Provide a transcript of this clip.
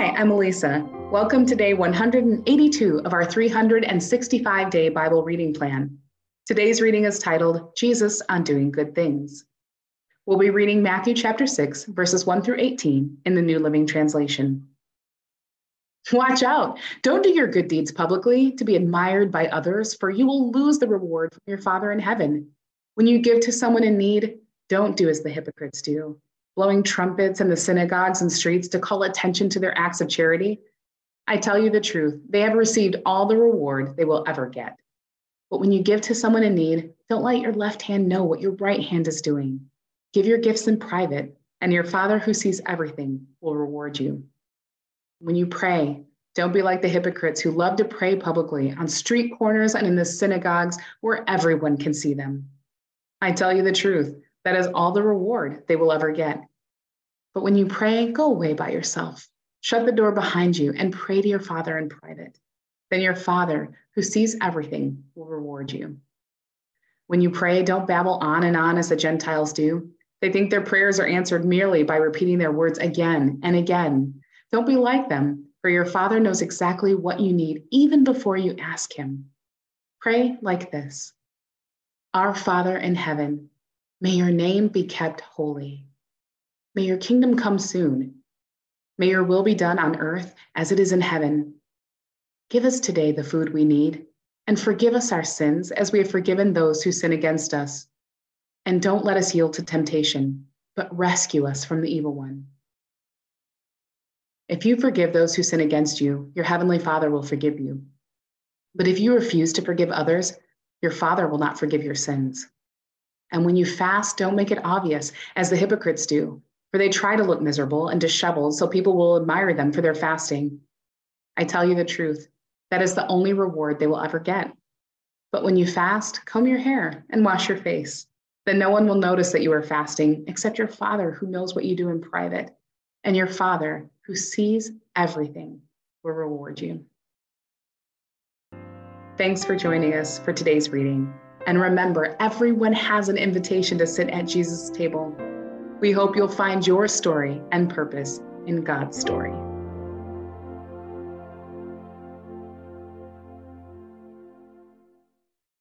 Hi, I'm Eliza. Welcome to day 182 of our 365 day Bible reading plan. Today's reading is titled Jesus on Doing Good Things. We'll be reading Matthew chapter 6, verses 1 through 18 in the New Living Translation. Watch out! Don't do your good deeds publicly to be admired by others, for you will lose the reward from your Father in heaven. When you give to someone in need, don't do as the hypocrites do blowing trumpets in the synagogues and streets to call attention to their acts of charity? I tell you the truth, they have received all the reward they will ever get. But when you give to someone in need, don't let your left hand know what your right hand is doing. Give your gifts in private, and your Father who sees everything will reward you. When you pray, don't be like the hypocrites who love to pray publicly on street corners and in the synagogues where everyone can see them. I tell you the truth, that is all the reward they will ever get. But when you pray, go away by yourself. Shut the door behind you and pray to your Father in private. Then your Father, who sees everything, will reward you. When you pray, don't babble on and on as the Gentiles do. They think their prayers are answered merely by repeating their words again and again. Don't be like them, for your Father knows exactly what you need even before you ask Him. Pray like this Our Father in heaven, may your name be kept holy. May your kingdom come soon. May your will be done on earth as it is in heaven. Give us today the food we need, and forgive us our sins as we have forgiven those who sin against us. And don't let us yield to temptation, but rescue us from the evil one. If you forgive those who sin against you, your heavenly Father will forgive you. But if you refuse to forgive others, your Father will not forgive your sins. And when you fast, don't make it obvious, as the hypocrites do for they try to look miserable and disheveled so people will admire them for their fasting. I tell you the truth, that is the only reward they will ever get. But when you fast, comb your hair and wash your face. Then no one will notice that you are fasting except your Father who knows what you do in private. And your Father who sees everything will reward you. Thanks for joining us for today's reading. And remember, everyone has an invitation to sit at Jesus' table. We hope you'll find your story and purpose in God's story.